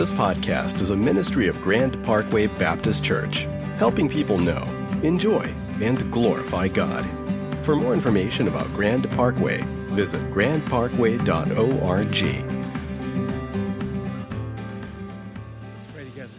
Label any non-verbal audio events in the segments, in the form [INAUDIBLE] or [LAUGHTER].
This podcast is a ministry of Grand Parkway Baptist Church, helping people know, enjoy, and glorify God. For more information about Grand Parkway, visit grandparkway.org. Let's pray together.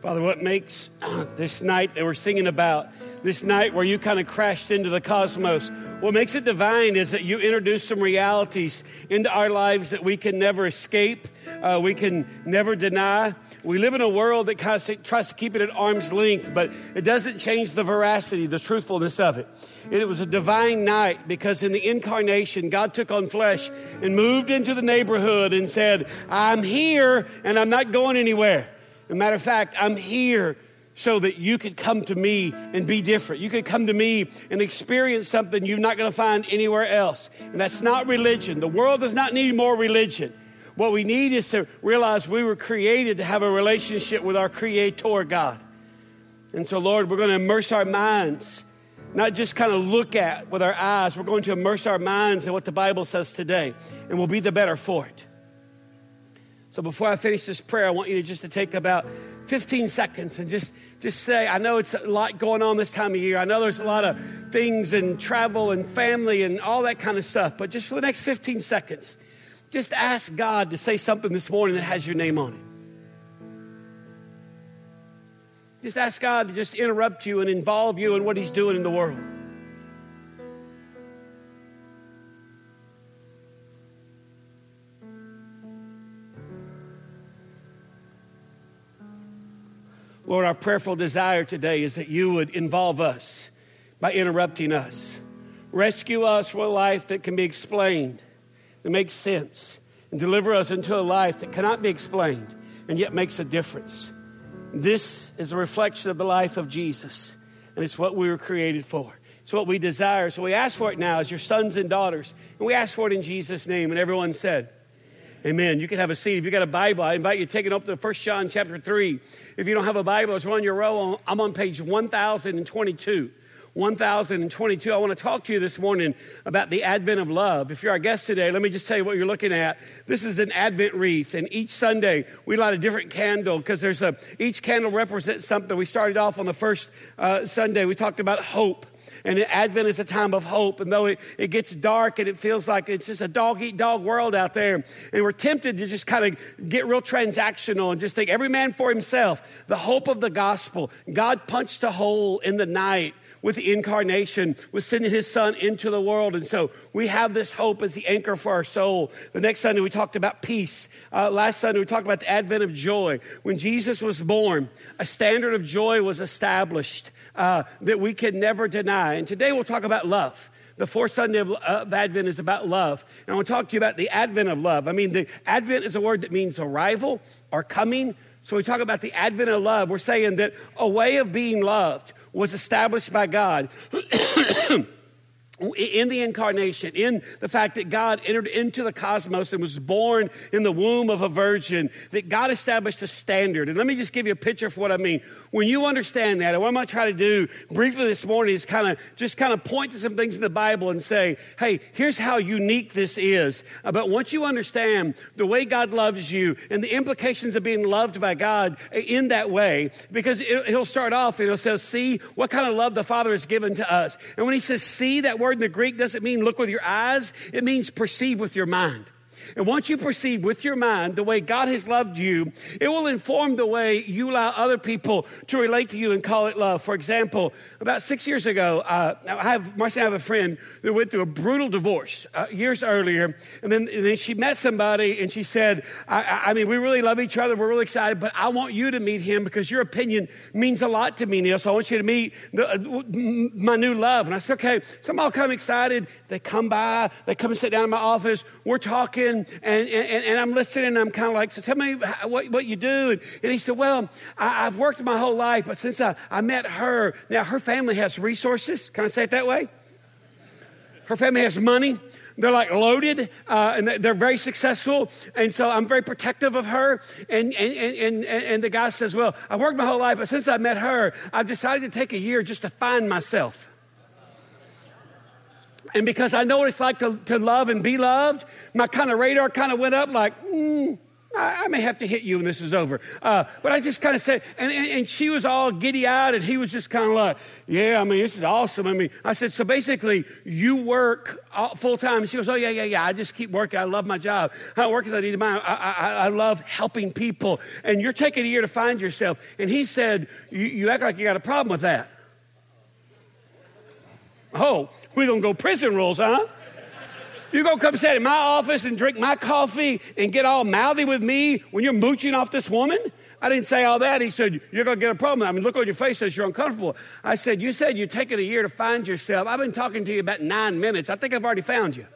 Father, what makes uh, this night that we're singing about, this night where you kind of crashed into the cosmos, what makes it divine is that you introduce some realities into our lives that we can never escape, uh, we can never deny. We live in a world that kind of tries to keep it at arm's length, but it doesn't change the veracity, the truthfulness of it. It was a divine night because in the incarnation, God took on flesh and moved into the neighborhood and said, I'm here and I'm not going anywhere. As a matter of fact, I'm here so that you could come to me and be different. You could come to me and experience something you're not going to find anywhere else. And that's not religion. The world does not need more religion. What we need is to realize we were created to have a relationship with our Creator God. And so, Lord, we're going to immerse our minds, not just kind of look at with our eyes. We're going to immerse our minds in what the Bible says today, and we'll be the better for it. So, before I finish this prayer, I want you to just to take about 15 seconds and just just say, I know it's a lot going on this time of year. I know there's a lot of things and travel and family and all that kind of stuff. But just for the next 15 seconds, just ask God to say something this morning that has your name on it. Just ask God to just interrupt you and involve you in what He's doing in the world. Lord, our prayerful desire today is that you would involve us by interrupting us. Rescue us from a life that can be explained, that makes sense, and deliver us into a life that cannot be explained and yet makes a difference. This is a reflection of the life of Jesus, and it's what we were created for. It's what we desire. So we ask for it now as your sons and daughters, and we ask for it in Jesus' name. And everyone said, Amen. You can have a seat. If you got a Bible, I invite you to take it up to 1 John chapter 3. If you don't have a Bible, it's on your row. I'm on page 1022. 1022. I want to talk to you this morning about the advent of love. If you're our guest today, let me just tell you what you're looking at. This is an advent wreath, and each Sunday we light a different candle because there's a each candle represents something. We started off on the first uh, Sunday. We talked about hope. And Advent is a time of hope. And though it, it gets dark and it feels like it's just a dog eat dog world out there, and we're tempted to just kind of get real transactional and just think every man for himself. The hope of the gospel. God punched a hole in the night with the incarnation, with sending his son into the world. And so we have this hope as the anchor for our soul. The next Sunday we talked about peace. Uh, last Sunday we talked about the advent of joy. When Jesus was born, a standard of joy was established uh, that we can never deny. And today we'll talk about love. The fourth Sunday of, of, Advent is about love. And I want to talk to you about the advent of love. I mean, the advent is a word that means arrival or coming. So we talk about the advent of love. We're saying that a way of being loved was established by God. [COUGHS] [COUGHS] in the incarnation, in the fact that God entered into the cosmos and was born in the womb of a virgin, that God established a standard. And let me just give you a picture of what I mean. When you understand that, and what I'm going to try to do briefly this morning is kind of just kind of point to some things in the Bible and say, hey, here's how unique this is. Uh, but once you understand the way God loves you and the implications of being loved by God in that way, because he'll start off and he'll say, see what kind of love the Father has given to us. And when he says see, that word in the Greek doesn't mean look with your eyes, it means perceive with your mind. And once you perceive with your mind the way God has loved you, it will inform the way you allow other people to relate to you and call it love. For example, about six years ago, uh, I have Marcy, I have a friend that went through a brutal divorce uh, years earlier, and then, and then she met somebody and she said, I, I, mean, we really love each other, we're really excited, but I want you to meet him because your opinion means a lot to me, Neil. So I want you to meet the, uh, my new love." And I said, "Okay." So I'm all kind of excited. They come by, they come and sit down in my office. We're talking and, and, and I'm listening and I'm kind of like, so tell me what, what you do. And, and he said, well, I, have worked my whole life, but since I, I met her, now her family has resources. Can I say it that way? Her family has money. They're like loaded uh, and they're very successful. And so I'm very protective of her. And, and, and, and, and the guy says, Well, I've worked my whole life, but since I met her, I've decided to take a year just to find myself. And because I know what it's like to, to love and be loved, my kind of radar kind of went up like, mm, I, may have to hit you when this is over. Uh, but I just kind of said, and, and, and, she was all giddy eyed, and he was just kind of like, yeah, I mean, this is awesome. I mean, I said, so basically, you work full time. She goes, oh, yeah, yeah, yeah. I just keep working. I love my job. I don't work because I need money. I, I, I love helping people. And you're taking a year to find yourself. And he said, you act like you got a problem with that. Oh, we're going to go prison rules, huh? You're going to come sit in my office and drink my coffee and get all mouthy with me when you're mooching off this woman? I didn't say all that. He said, You're going to get a problem. I mean, look on your face says you're uncomfortable. I said, You said you're taking a year to find yourself. I've been talking to you about nine minutes. I think I've already found you.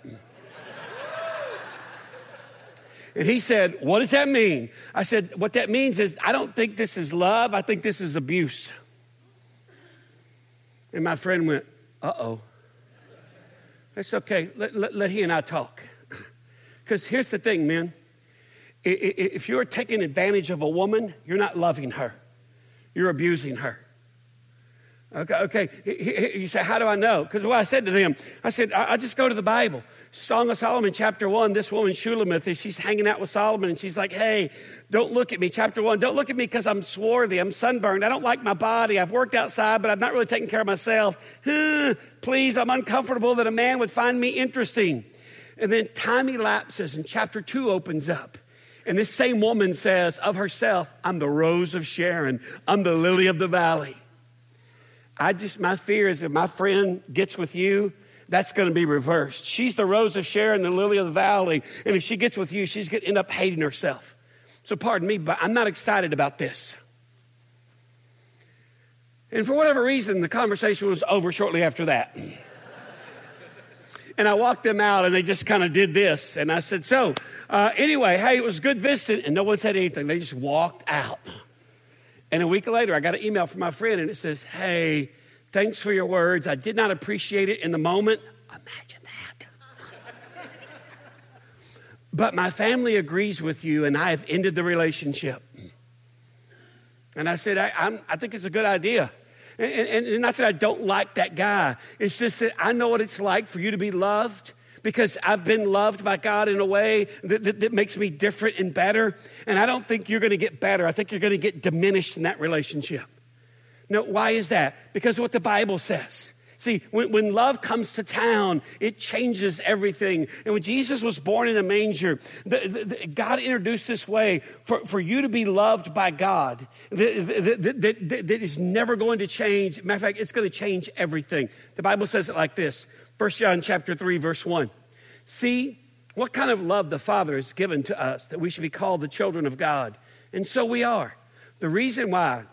And he said, What does that mean? I said, What that means is I don't think this is love. I think this is abuse. And my friend went, Uh oh. It's okay. Let, let, let he and I talk. Because here's the thing, man. If you're taking advantage of a woman, you're not loving her, you're abusing her. Okay, okay. You say, How do I know? Because what I said to them, I said, I, I just go to the Bible. Song of Solomon, chapter one, this woman, Shulamith, she's hanging out with Solomon and she's like, Hey, don't look at me. Chapter one, don't look at me because I'm swarthy. I'm sunburned. I don't like my body. I've worked outside, but I'm not really taking care of myself. Please, I'm uncomfortable that a man would find me interesting. And then time elapses and chapter two opens up. And this same woman says of herself, I'm the rose of Sharon. I'm the lily of the valley. I just, my fear is if my friend gets with you, that's going to be reversed. She's the rose of Sharon, the lily of the valley. And if she gets with you, she's going to end up hating herself. So pardon me, but I'm not excited about this. And for whatever reason, the conversation was over shortly after that. and I walked them out, and they just kind of did this. And I said, So, uh, anyway, hey, it was good visiting. And no one said anything. They just walked out. And a week later, I got an email from my friend, and it says, Hey, Thanks for your words. I did not appreciate it in the moment. Imagine that. but my family agrees with you, and I have ended the relationship. And I said, I, I think it's a good idea. And, and, and not that I don't like that guy, it's just that I know what it's like for you to be loved because I've been loved by God in a way that, that, that, makes me different and better. And I don't think you're going to get better. I think you're going to get diminished in that relationship. No, why is that? Because what the Bible says. See, when, when, love comes to town, it changes everything. And when Jesus was born in a manger, the, the, the, God introduced this way for, for you to be loved by God that is never going to change. Matter of fact, it's going to change everything. The Bible says it like this 1 John chapter 3, verse 1. See what kind of love the Father has given to us that we should be called the children of God. And so we are. The reason why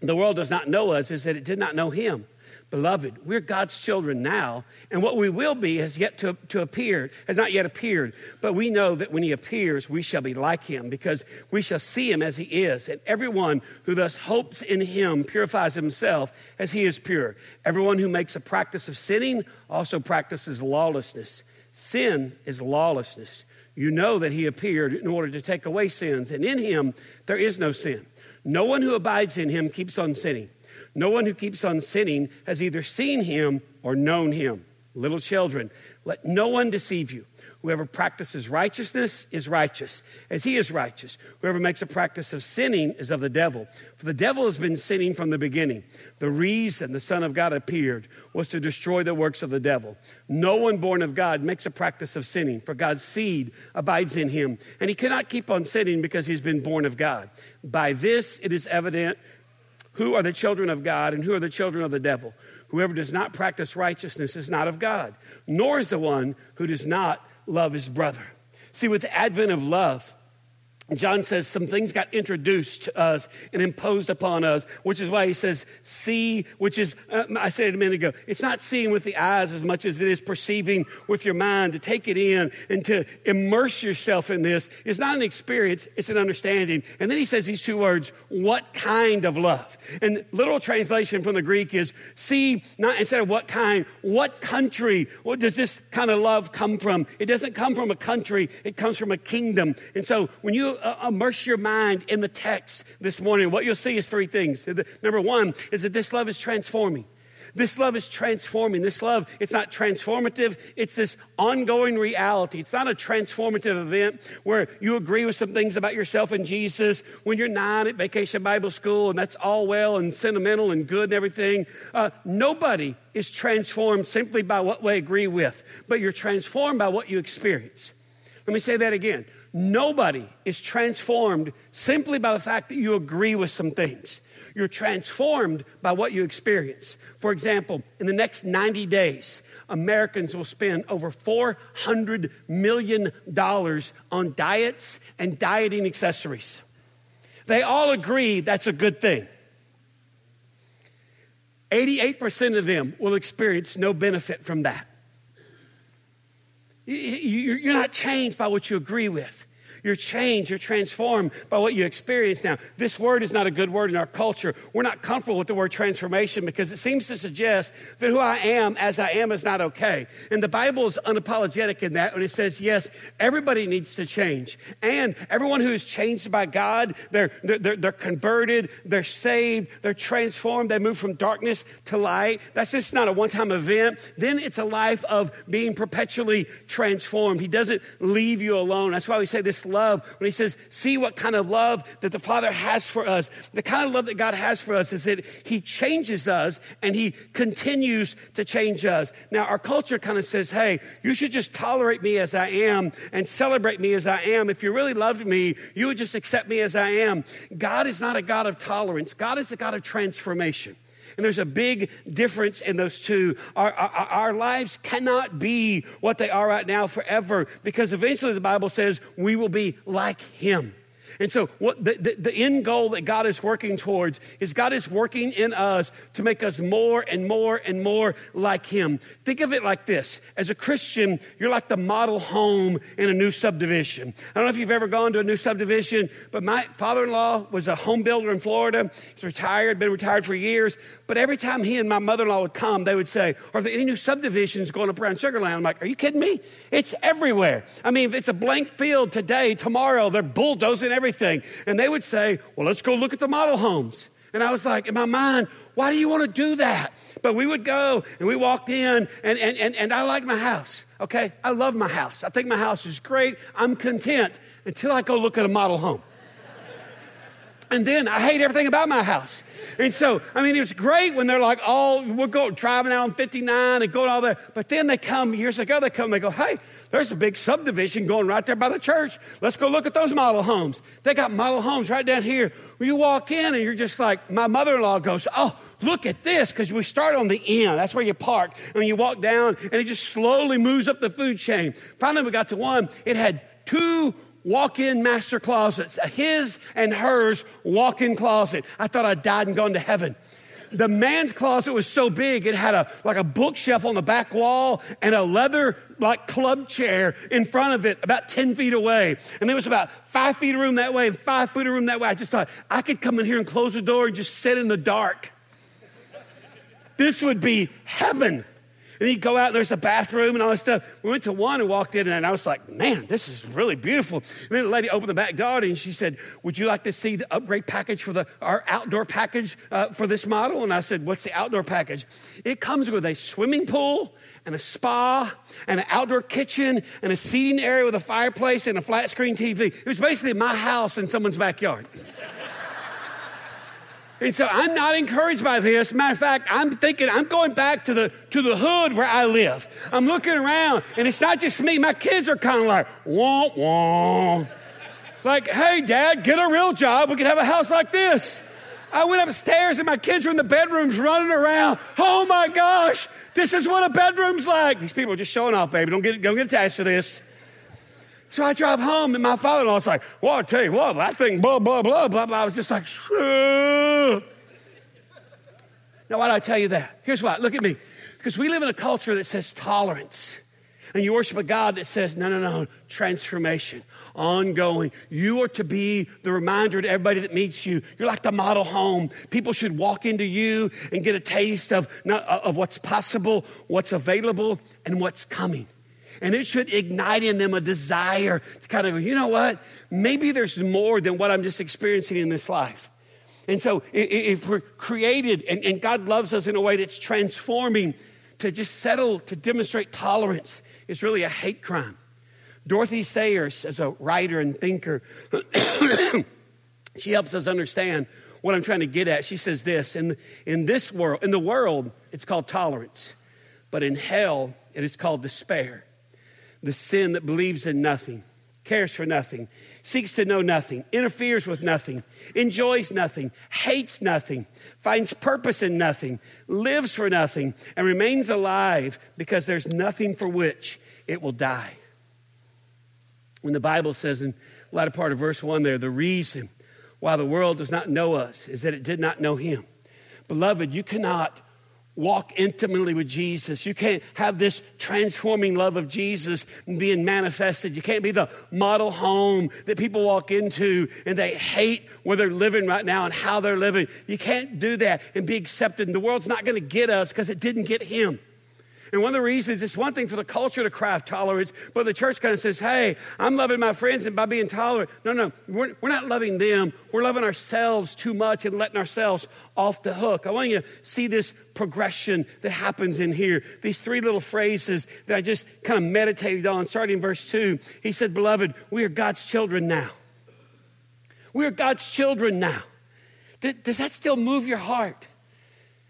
the world does not know us is that it did not know him. Beloved, we're God's children now, and what we will be has yet to, to appear, has not yet appeared. But we know that when he appears, we shall be like him, because we shall see him as he is. And everyone who thus hopes in him purifies himself as he is pure. Everyone who makes a practice of sinning also practices lawlessness. Sin is lawlessness. You know that he appeared in order to take away sins, and in him there is no sin. No one who abides in him keeps on sinning. No one who keeps on sinning has either seen him or known him. Little children, let no one deceive you. Whoever practices righteousness is righteous, as he is righteous. Whoever makes a practice of sinning is of the devil. For the devil has been sinning from the beginning. The reason the Son of God appeared was to destroy the works of the devil. No one born of God makes a practice of sinning, for God's seed abides in him. And he cannot keep on sinning because he's been born of God. By this it is evident who are the children of God and who are the children of the devil. Whoever does not practice righteousness is not of God, nor is the one who does not love his brother. See, with the advent of love, John says some things got introduced to us and imposed upon us, which is why he says, see, which is, uh, I said it a minute ago, it's not seeing with the eyes as much as it is perceiving with your mind, to take it in and to immerse yourself in this. It's not an experience, it's an understanding. And then he says these two words, what kind of love? And literal translation from the Greek is, see, not instead of what kind, what country, what does this kind of love come from? It doesn't come from a country, it comes from a kingdom. And so when you immerse your mind in the text this morning, what you'll see is three things. Number one is that this love is transforming. This love is transforming. This love, it's not transformative, it's this ongoing reality. It's not a transformative event where you agree with some things about yourself and Jesus when you're nine at vacation Bible school and that's all well and sentimental and good and everything. Uh, nobody is transformed simply by what we agree with, but you're transformed by what you experience. Let me say that again. Nobody is transformed simply by the fact that you agree with some things. You're transformed by what you experience. For example, in the next 90 days, Americans will spend over $400 million on diets and dieting accessories. They all agree that's a good thing. 88% of them will experience no benefit from that. You're not changed by what you agree with. You're changed, you're transformed by what you experience now. This word is not a good word in our culture. We're not comfortable with the word transformation because it seems to suggest that who I am as I am is not okay. And the Bible is unapologetic in that when it says, yes, everybody needs to change. And everyone who is changed by God, they're, they're, they're converted, they're saved, they're transformed, they move from darkness to light. That's just not a one time event. Then it's a life of being perpetually transformed. He doesn't leave you alone. That's why we say this love when he says, See what kind of love that the Father has for us. The kind of love that God has for us is that he changes us and he continues to change us. Now, our culture kind of says, Hey, you should just tolerate me as I am and celebrate me as I am. If you really loved me, you would just accept me as I am. God is not a God of tolerance, God is a God of transformation. And there's a big difference in those two. Our, our, our, lives cannot be what they are right now forever because eventually the Bible says we will be like Him. And so, what the, the, the, end goal that God is working towards is God is working in us to make us more and more and more like Him. Think of it like this as a Christian, you're like the model home in a new subdivision. I don't know if you've ever gone to a new subdivision, but my father in law was a home builder in Florida. He's retired, been retired for years. But every time he and my mother in law would come, they would say, Are there any new subdivisions going up around Sugarland? I'm like, Are you kidding me? It's everywhere. I mean, if it's a blank field today, tomorrow, they're bulldozing everything everything. And they would say, Well, let's go look at the model homes. And I was like, in my mind, why do you want to do that? But we would go and we walked in, and, and, and, and I like my house, okay? I love my house. I think my house is great. I'm content until I go look at a model home. And then I hate everything about my house. And so, I mean, it was great when they're like, oh, we're going driving out on 59 and going all there. But then they come, years ago, they come they go, hey, there's a big subdivision going right there by the church. Let's go look at those model homes. They got model homes right down here. Where you walk in and you're just like, my mother in law goes, Oh, look at this, because we start on the end. That's where you park. And you walk down and it just slowly moves up the food chain. Finally, we got to one. It had two walk in master closets, his and hers walk in closet. I thought I'd died and gone to heaven the man's closet was so big, it had a, like a bookshelf on the back wall and a leather, like club chair in front of it about 10 feet away. And there was about five feet of room that way and five feet of room that way. I just thought I could come in here and close the door and just sit in the dark. This would be heaven. And he'd go out, and there's a bathroom and all this stuff. We went to one and walked in, and I was like, man, this is really beautiful. And then the lady opened the back door and she said, Would you like to see the upgrade package for the, our outdoor package uh, for this model? And I said, What's the outdoor package? It comes with a swimming pool and a spa and an outdoor kitchen and a seating area with a fireplace and a flat screen TV. It was basically my house in someone's backyard. And so I'm not encouraged by this. Matter of fact, I'm thinking I'm going back to the to the hood where I live. I'm looking around, and it's not just me. My kids are kind of like, womp womp. Like, hey, dad, get a real job. We can have a house like this. I went upstairs and my kids were in the bedrooms running around. Oh my gosh, this is what a bedroom's like. These people are just showing off, baby. Don't get, don't get attached to this. So I drive home, and my father in law's like, Well, I'll tell you what, that thing, blah, blah, blah, blah, blah. I was just like, Shh. Now, why did I tell you that? Here's why. Look at me. Because we live in a culture that says tolerance. And you worship a God that says, no, no, no, transformation, ongoing. You are to be the reminder to everybody that meets you. You're like the model home. People should walk into you and get a taste of, of what's possible, what's available, and what's coming. And it should ignite in them a desire to kind of, go. you know what? Maybe there's more than what I'm just experiencing in this life. And so, if we're created and, and God loves us in a way that's transforming, to just settle to demonstrate tolerance is really a hate crime. Dorothy Sayers, as a writer and thinker, [COUGHS] she helps us understand what I'm trying to get at. She says this in, in this world, in the world, it's called tolerance, but in hell, it is called despair. The sin that believes in nothing, cares for nothing, seeks to know nothing, interferes with nothing, enjoys nothing, hates nothing, finds purpose in nothing, lives for nothing, and remains alive because there's nothing for which it will die. When the Bible says in the latter part of verse 1 there, the reason why the world does not know us is that it did not know him. Beloved, you cannot walk intimately with Jesus. You can't have this transforming love of Jesus being manifested. You can't be the model home that people walk into and they hate where they're living right now and how they're living. You can't do that and be accepted. And the world's not going to get us because it didn't get him. And one of the reasons, it's one thing for the culture to craft tolerance, but the church kind of says, hey, I'm loving my friends and by being tolerant. No, no, we're, we're not loving them. We're loving ourselves too much and letting ourselves off the hook. I want you to see this progression that happens in here. These three little phrases that I just kind of meditated on, starting in verse 2. He said, Beloved, we are God's children now. We are God's children now. Does that still move your heart?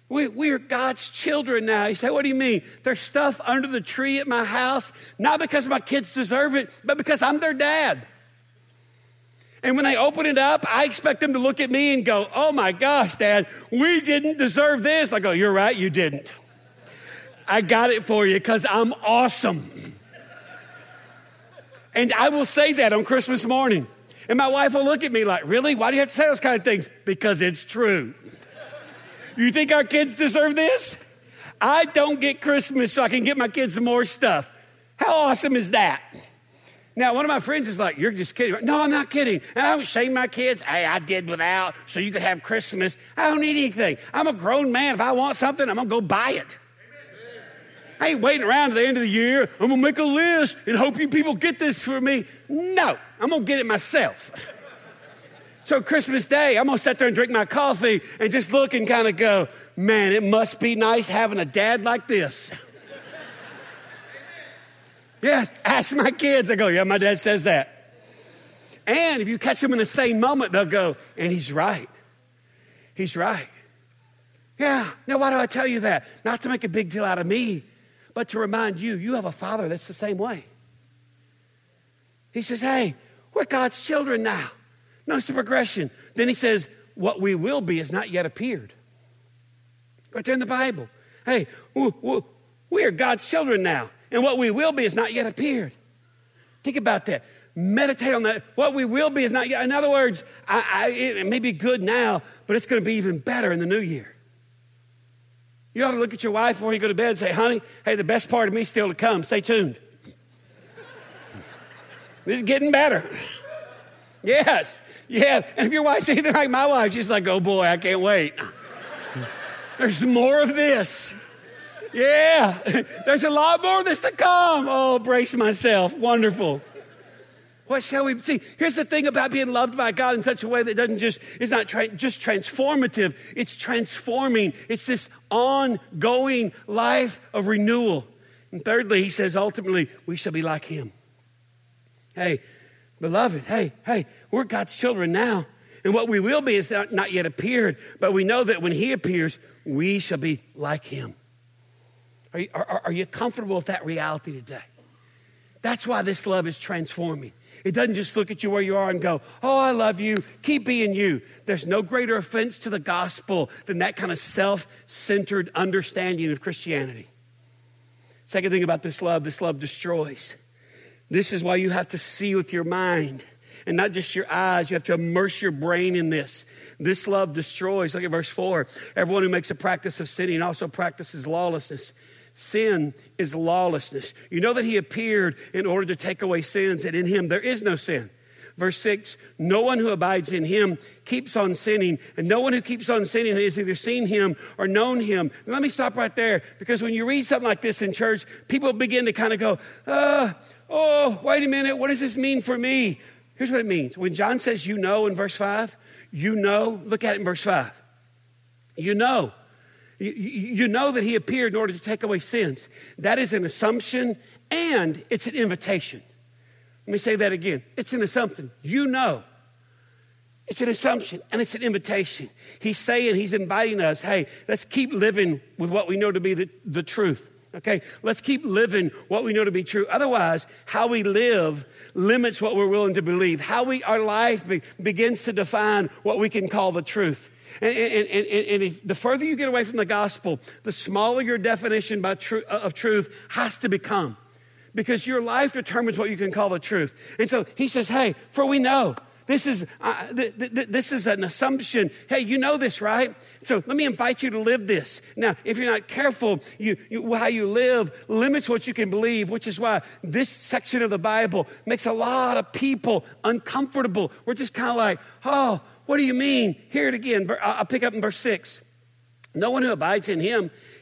We, we are God's children now. You say, what do you mean? There's stuff under the tree at my house, not because my kids deserve it, but because I'm their dad. And when they open it up, I expect them to look at me and go, oh my gosh, dad, we didn't deserve this. I go, you're right, you didn't. I got it for you because I'm awesome. And I will say that on Christmas morning. And my wife will look at me like, really? Why do you have to say those kind of things? Because it's true. You think our kids deserve this? I don't get Christmas so I can get my kids some more stuff. How awesome is that? Now, one of my friends is like, You're just kidding. No, I'm not kidding. And I don't shame my kids. Hey, I did without so you could have Christmas. I don't need anything. I'm a grown man. If I want something, I'm going to go buy it. I ain't waiting around to the end of the year. I'm going to make a list and hope you people get this for me. No, I'm going to get it myself. [LAUGHS] So Christmas Day, I'm gonna sit there and drink my coffee and just look and kind of go, man, it must be nice having a dad like this. [LAUGHS] yes, ask my kids. I go, yeah, my dad says that. And if you catch them in the same moment, they'll go, and he's right. He's right. Yeah. Now, why do I tell you that? Not to make a big deal out of me, but to remind you, you have a father that's the same way. He says, hey, we're God's children now. Notice the progression. Then he says, What we will be has not yet appeared. Right there in the Bible. Hey, we are God's children now, and what we will be has not yet appeared. Think about that. Meditate on that. What we will be is not yet. In other words, I, I, it may be good now, but it's going to be even better in the new year. You ought to look at your wife before you go to bed and say, honey, hey, the best part of me still to come. Stay tuned. [LAUGHS] this is getting better. [LAUGHS] Yes. Yeah, and if your wife's anything like my wife, she's like, oh boy, I can't wait. There's more of this. Yeah, there's a lot more of this to come. Oh, brace myself. Wonderful. What shall we see? Here's the thing about being loved by God in such a way that doesn't just, is not tra- just transformative, it's transforming. It's this ongoing life of renewal. And thirdly, he says ultimately, we shall be like him. Hey, beloved, hey, hey, we're God's children now. And what we will be is not, not yet appeared, but we know that when He appears, we shall be like Him. Are you, are, are you comfortable with that reality today? That's why this love is transforming. It doesn't just look at you where you are and go, Oh, I love you. Keep being you. There's no greater offense to the gospel than that kind of self centered understanding of Christianity. Second thing about this love this love destroys. This is why you have to see with your mind and not just your eyes. You have to immerse your brain in this. This love destroys. Look at verse 4. Everyone who makes a practice of sinning also practices lawlessness. Sin is lawlessness. You know that he appeared in order to take away sins, and in him there is no sin. Verse 6 No one who abides in him keeps on sinning, and no one who keeps on sinning has either seen him or known him. And let me stop right there because when you read something like this in church, people begin to kind of go, uh, Oh, wait a minute, what does this mean for me? Here's what it means. When John says you know in verse 5, you know, look at it in verse 5. You know. You, you know that he appeared in order to take away sins. That is an assumption and it's an invitation. Let me say that again. It's an assumption. You know. It's an assumption and it's an invitation. He's saying, he's inviting us, hey, let's keep living with what we know to be the, the truth. Okay, let's keep living what we know to be true. Otherwise, how we live limits what we're willing to believe. How we, our life be, begins to define what we can call the truth. And, and, and, and the further you get away from the gospel, the smaller your definition by tr- uh, of truth has to become. Because your life determines what you can call the truth. And so he says, hey, for we know this is, uh, th- th- this is an assumption. Hey, you know this, right? So let me invite you to live this. Now, if you're not careful, you, you, how you live limits what you can believe, which is why this section of the Bible makes a lot of people uncomfortable. We're just kind of like, oh, what do you mean? Hear it again. I'll pick up in verse 6. No one who abides in him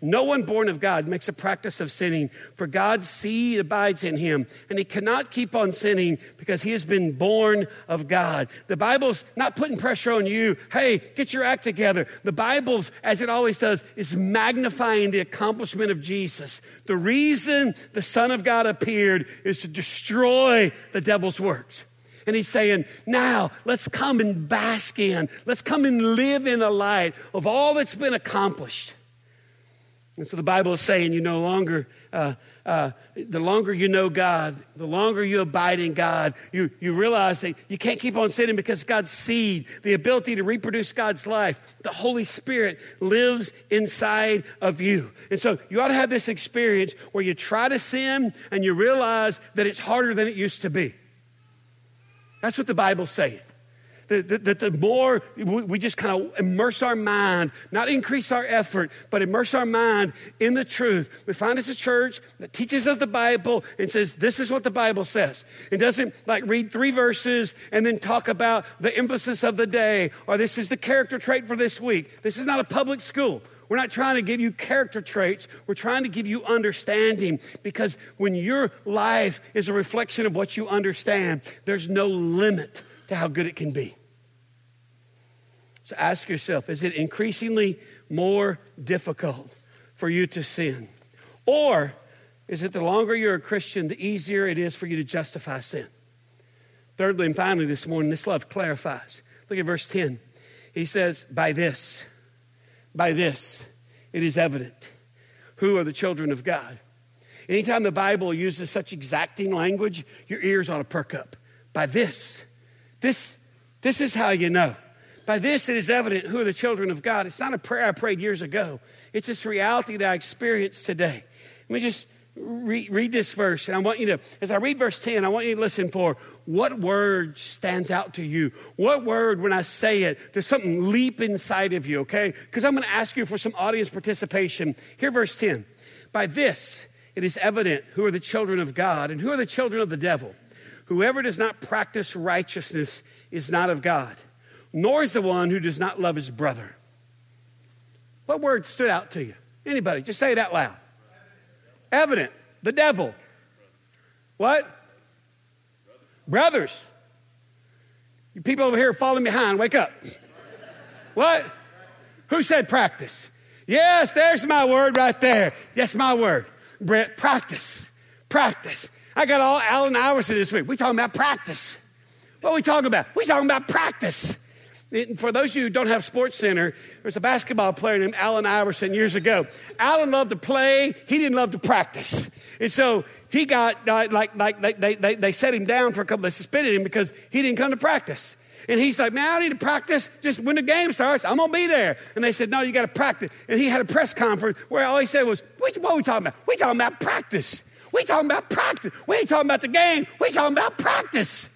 No one born of God makes a practice of sinning, for God's seed abides in him, and he cannot keep on sinning because he has been born of God. The Bible's not putting pressure on you. Hey, get your act together. The Bible's, as it always does, is magnifying the accomplishment of Jesus. The reason the Son of God appeared is to destroy the devil's works. And he's saying, now let's come and bask in, let's come and live in the light of all that's been accomplished. And so the Bible is saying you no longer, uh, uh, the longer you know God, the longer you abide in God, you, you realize that you can't keep on sinning because God's seed, the ability to reproduce God's life, the Holy Spirit lives inside of you. And so you ought to have this experience where you try to sin and you realize that it's harder than it used to be. That's what the Bible's saying that, the more we just kind of immerse our mind, not increase our effort, but immerse our mind in the truth. We find us a church that teaches us the Bible and says, this is what the Bible says. It doesn't like read three verses and then talk about the emphasis of the day or this is the character trait for this week. This is not a public school. We're not trying to give you character traits. We're trying to give you understanding because when your life is a reflection of what you understand, there's no limit to how good it can be. So ask yourself is it increasingly more difficult for you to sin? Or is it the longer you're a Christian, the easier it is for you to justify sin? Thirdly and finally, this morning, this love clarifies. Look at verse 10. He says, By this, by this, it is evident who are the children of God. Anytime the Bible uses such exacting language, your ears ought to perk up. By this, this, this is how you know. By this it is evident who are the children of God. It's not a prayer I prayed years ago. It's this reality that I experience today. Let me just read, read this verse. And I want you to, as I read verse 10, I want you to listen for what word stands out to you. What word, when I say it, does something leap inside of you, okay? Because I'm going to ask you for some audience participation. Here, verse 10. By this it is evident who are the children of God and who are the children of the devil. Whoever does not practice righteousness is not of God nor is the one who does not love his brother. What word stood out to you? Anybody? Just say it out loud. Evident. The devil. What? Brothers. You people over here falling behind, wake up. What? Who said practice? Yes, there's my word right there. That's my word. Brett, practice. Practice. I got all Allen Iverson this week. We talking about practice. What we talking about? We talking about practice. For those of you who don't have Sports Center, there was a basketball player named Allen Iverson years ago. Allen loved to play, he didn't love to practice. And so he got, uh, like, like they, they, they set him down for a couple, they suspended him because he didn't come to practice. And he's like, man, I need to practice. Just when the game starts, I'm going to be there. And they said, no, you got to practice. And he had a press conference where all he said was, what are we talking about? We talking about practice. We talking about practice. We ain't talking about the game. We talking about practice.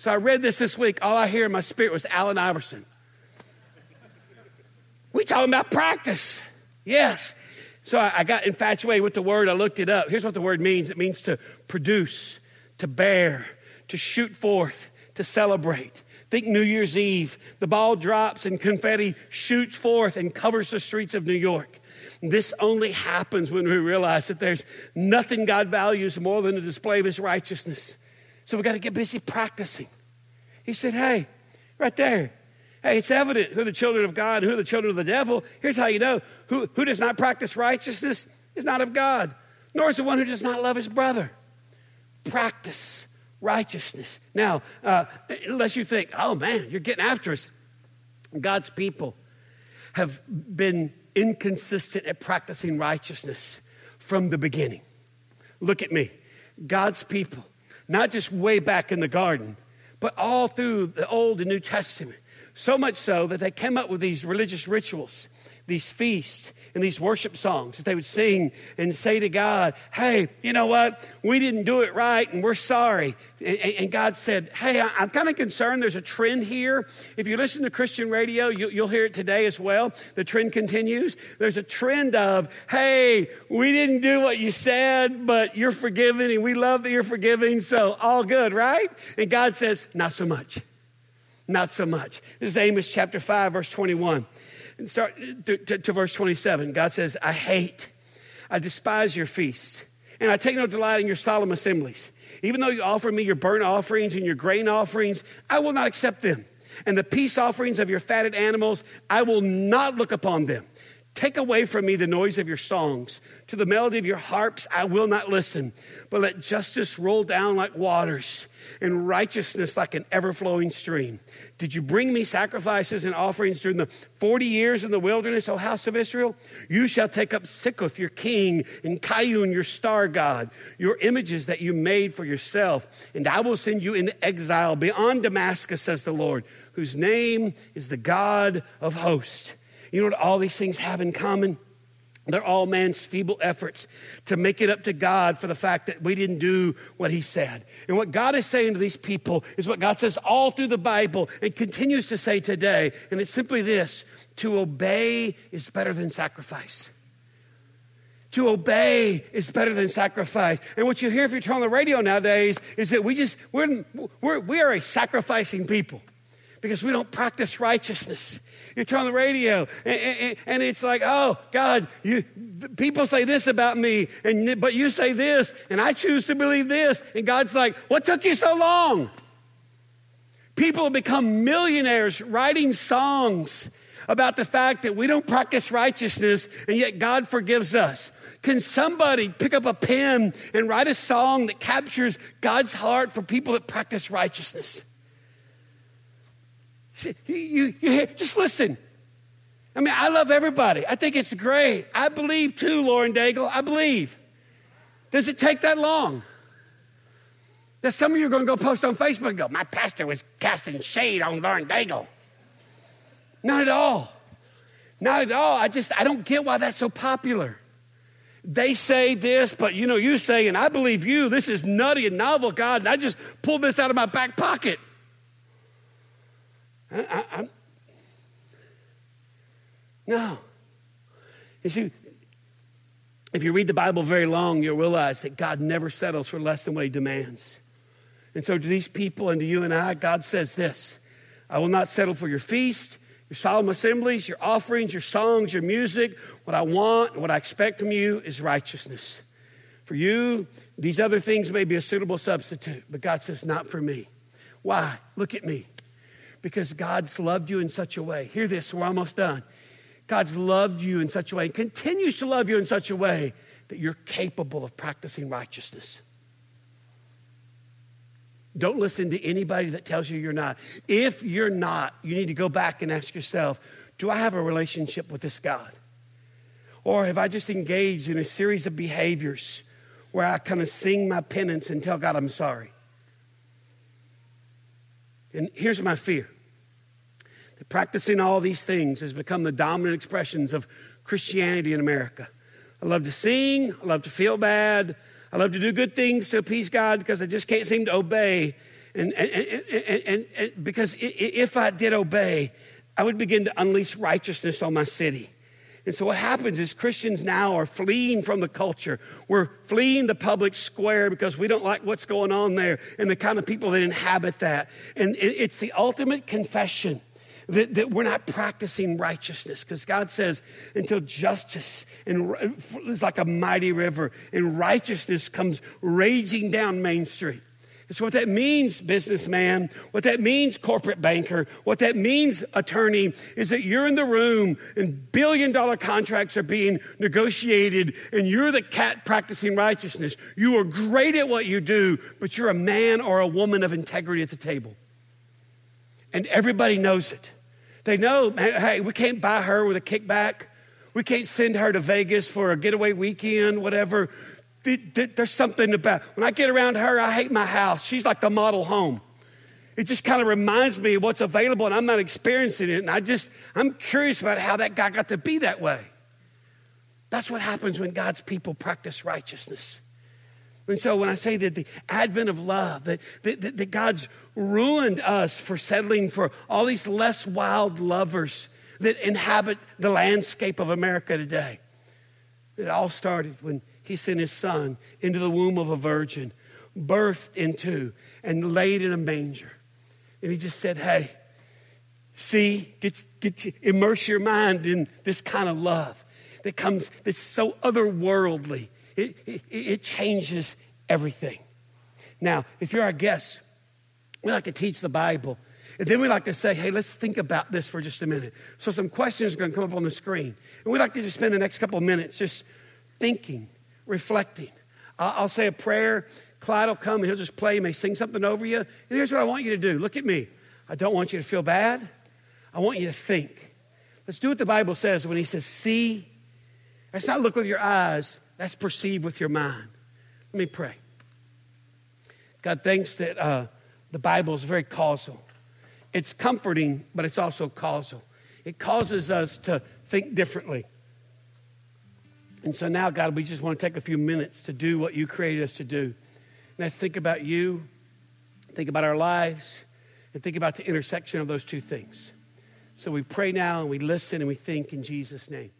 So I read this this week. All I hear in my spirit was Allen Iverson. We talking about practice. Yes. So I, I got infatuated with the word. I looked it up. Here's what the word means it means to produce, to bear, to shoot forth, to celebrate. Think New Year's Eve. The ball drops and confetti shoots forth and covers the streets of New York. This only happens when we realize that there's nothing God values more than the display of his righteousness. So we got to get busy practicing. He said, Hey, right there. Hey, it's evident who are the children of God who are the children of the devil. Here's how you know who, who does not practice righteousness is not of God, nor is the one who does not love his brother. Practice righteousness. Now, uh, unless you think, oh man, you're getting after us. God's people have been inconsistent at practicing righteousness from the beginning. Look at me. God's people, not just way back in the garden, but all through the Old and New Testament. So much so that they came up with these religious rituals, these feasts, and these worship songs that they would sing and say to God, Hey, you know what? We didn't do it right and we're sorry. And, God said, Hey, I'm kind of concerned there's a trend here. If you listen to Christian radio, you'll hear it today as well. The trend continues. There's a trend of, Hey, we didn't do what you said, but you're forgiven and we love that you're forgiving. So all good, right? And God says, Not so much. Not so much. This is Amos chapter 5, verse 21 and start to, to, to verse 27. God says, I hate, I despise your feasts, and I take no delight in your solemn assemblies. Even though you offer me your burnt offerings and your grain offerings, I will not accept them. And the peace offerings of your fatted animals, I will not look upon them. Take away from me the noise of your songs. To the melody of your harps, I will not listen. But let justice roll down like waters and righteousness like an ever flowing stream. Did you bring me sacrifices and offerings during the 40 years in the wilderness, O house of Israel? You shall take up Sikkuth, your king, and Kiyun, your star god, your images that you made for yourself. And I will send you into exile beyond Damascus, says the Lord, whose name is the God of hosts. You know what all these things have in common? They're all man's feeble efforts to make it up to God for the fact that we didn't do what he said. And what God is saying to these people is what God says all through the Bible and continues to say today. And it's simply this to obey is better than sacrifice. To obey is better than sacrifice. And what you hear if you turn on the radio nowadays is that we just, we're, we're, we are a sacrificing people because we don't practice righteousness. You turn on the radio, and, and, and, it's like, oh, God, you, people say this about me, and, but you say this, and I choose to believe this. And God's like, what took you so long? People have become millionaires writing songs about the fact that we don't practice righteousness, and yet God forgives us. Can somebody pick up a pen and write a song that captures God's heart for people that practice righteousness? You, you, you, just listen. I mean, I love everybody. I think it's great. I believe too, Lauren Daigle. I believe. Does it take that long? That some of you are going to go post on Facebook and go, my pastor was casting shade on Lauren Daigle. Not at all. Not at all. I just, I don't get why that's so popular. They say this, but you know, you say, and I believe you, this is nutty and novel, God, and I just pulled this out of my back pocket. I, I, no. You see, if you read the Bible very long, you'll realize that God never settles for less than what he demands. And so, to these people and to you and I, God says this I will not settle for your feast, your solemn assemblies, your offerings, your songs, your music. What I want and what I expect from you is righteousness. For you, these other things may be a suitable substitute, but God says, not for me. Why? Look at me because God's loved you in such a way. Hear this, we're almost done. God's loved you in such a way and continues to love you in such a way that you're capable of practicing righteousness. Don't listen to anybody that tells you you're not. If you're not, you need to go back and ask yourself do I have a relationship with this God? Or have I just engaged in a series of behaviors where I kind of sing my penance and tell God I'm sorry? And here's my fear that practicing all these things has become the dominant expressions of Christianity in America. I love to sing, I love to feel bad, I love to do good things to appease God because I just can't seem to obey. And, and, and, and, because if I did obey, I would begin to unleash righteousness on my city. And so what happens is Christians now are fleeing from the culture. We're fleeing the public square because we don't like what's going on there and the kind of people that inhabit that. And it's the ultimate confession that, that we're not practicing righteousness because God says until justice and is like a mighty river and righteousness comes raging down Main Street. So, what that means, businessman, what that means, corporate banker, what that means, attorney, is that you're in the room and billion dollar contracts are being negotiated and you're the cat practicing righteousness. You are great at what you do, but you're a man or a woman of integrity at the table. And everybody knows it. They know, hey, we can't buy her with a kickback. We can't send her to Vegas for a getaway weekend, whatever. There's something about when I get around her, I hate my house. She's like the model home. It just kind of reminds me of what's available, and I'm not experiencing it. And I just, I'm curious about how that guy got to be that way. That's what happens when God's people practice righteousness. And so when I say that the advent of love, that, that, that God's ruined us for settling for all these less wild lovers that inhabit the landscape of America today. It all started when he sent his son into the womb of a virgin, birthed into, and laid in a manger. And he just said, Hey, see, get, get immerse your mind in this kind of love that comes, that's so otherworldly it, it, it changes everything. Now, if you're our guest, we like to teach the Bible. And then we like to say, hey, let's think about this for just a minute. So some questions are going to come up on the screen. And we'd like to just spend the next couple of minutes just thinking, reflecting. I'll say a prayer. Clyde will come and he'll just play. He may sing something over you. And here's what I want you to do. Look at me. I don't want you to feel bad. I want you to think. Let's do what the Bible says when he says, see. That's not look with your eyes. That's perceive with your mind. Let me pray. God, thanks that uh, the Bible is very causal. It's comforting, but it's also causal. It causes us to think differently. And so now, God, we just want to take a few minutes to do what you created us to do. Let's think about you, think about our lives, and think about the intersection of those two things. So we pray now and we listen and we think in Jesus' name.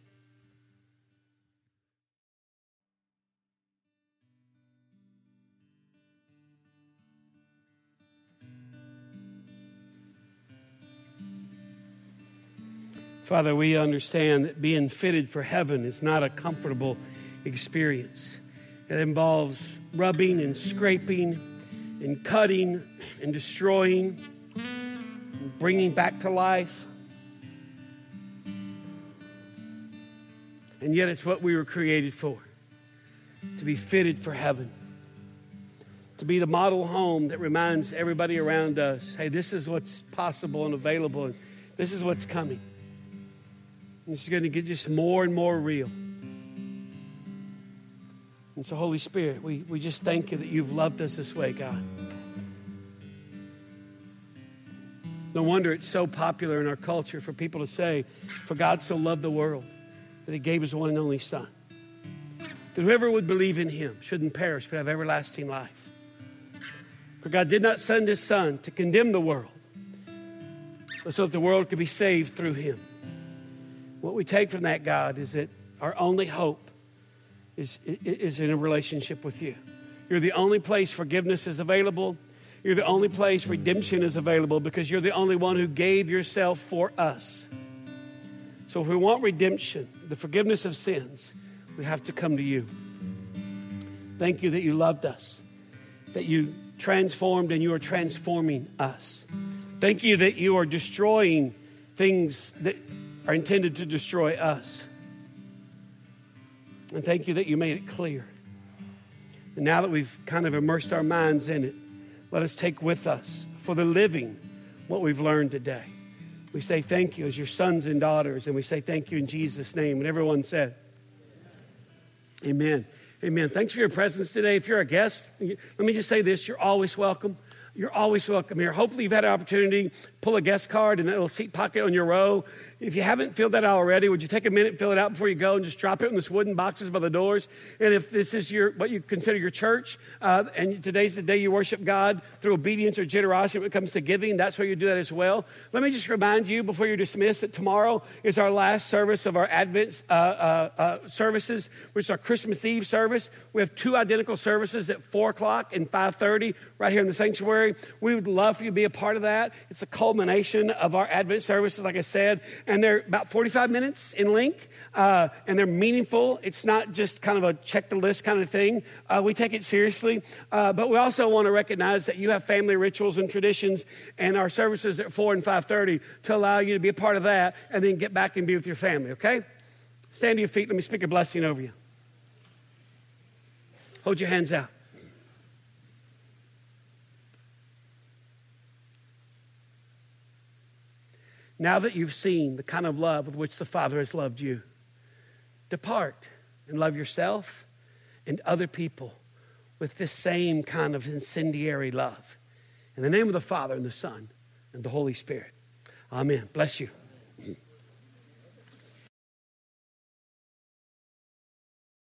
Father, we understand that being fitted for heaven is not a comfortable experience. It involves rubbing and scraping and cutting and destroying and bringing back to life. And yet, it's what we were created for to be fitted for heaven, to be the model home that reminds everybody around us hey, this is what's possible and available, and this is what's coming. It's going to get just more and more real. And so, Holy Spirit, we, we just thank you that you've loved us this way, God. No wonder it's so popular in our culture for people to say, For God so loved the world that he gave his one and only Son. That whoever would believe in him shouldn't perish but have everlasting life. For God did not send his Son to condemn the world, but so that the world could be saved through him. What we take from that, God, is that our only hope is, is in a relationship with you. You're the only place forgiveness is available. You're the only place redemption is available because you're the only one who gave yourself for us. So if we want redemption, the forgiveness of sins, we have to come to you. Thank you that you loved us, that you transformed and you are transforming us. Thank you that you are destroying things that are intended to destroy us. And thank you that you made it clear. And now that we've kind of immersed our minds in it, let us take with us for the living what we've learned today. We say thank you as your sons and daughters, and we say thank you in Jesus' name. And everyone said, Amen. Amen. Thanks for your presence today. If you're a guest, let me just say this you're always welcome. You're always welcome here. Hopefully, you've had an opportunity pull a guest card in that little seat pocket on your row. If you haven't filled that out already, would you take a minute, fill it out before you go, and just drop it in this wooden boxes by the doors? And if this is your what you consider your church, uh, and today's the day you worship God through obedience or generosity when it comes to giving, that's where you do that as well. Let me just remind you before you're dismissed that tomorrow is our last service of our Advent uh, uh, uh services, which is our Christmas Eve service. We have two identical services at four o'clock and five thirty right here in the sanctuary. We would love for you to be a part of that. It's a culmination of our Advent services, like I said, and they're about 45 minutes in length, uh, and they're meaningful. It's not just kind of a check the list kind of thing. Uh, we take it seriously, uh, but we also want to recognize that you have family rituals and traditions, and our services at 4 and 5.30 to allow you to be a part of that and then get back and be with your family, okay? Stand to your feet. Let me speak a blessing over you. Hold your hands out. Now that you've seen the kind of love with which the Father has loved you, depart and love yourself and other people with this same kind of incendiary love. In the name of the Father and the Son and the Holy Spirit. Amen. Bless you.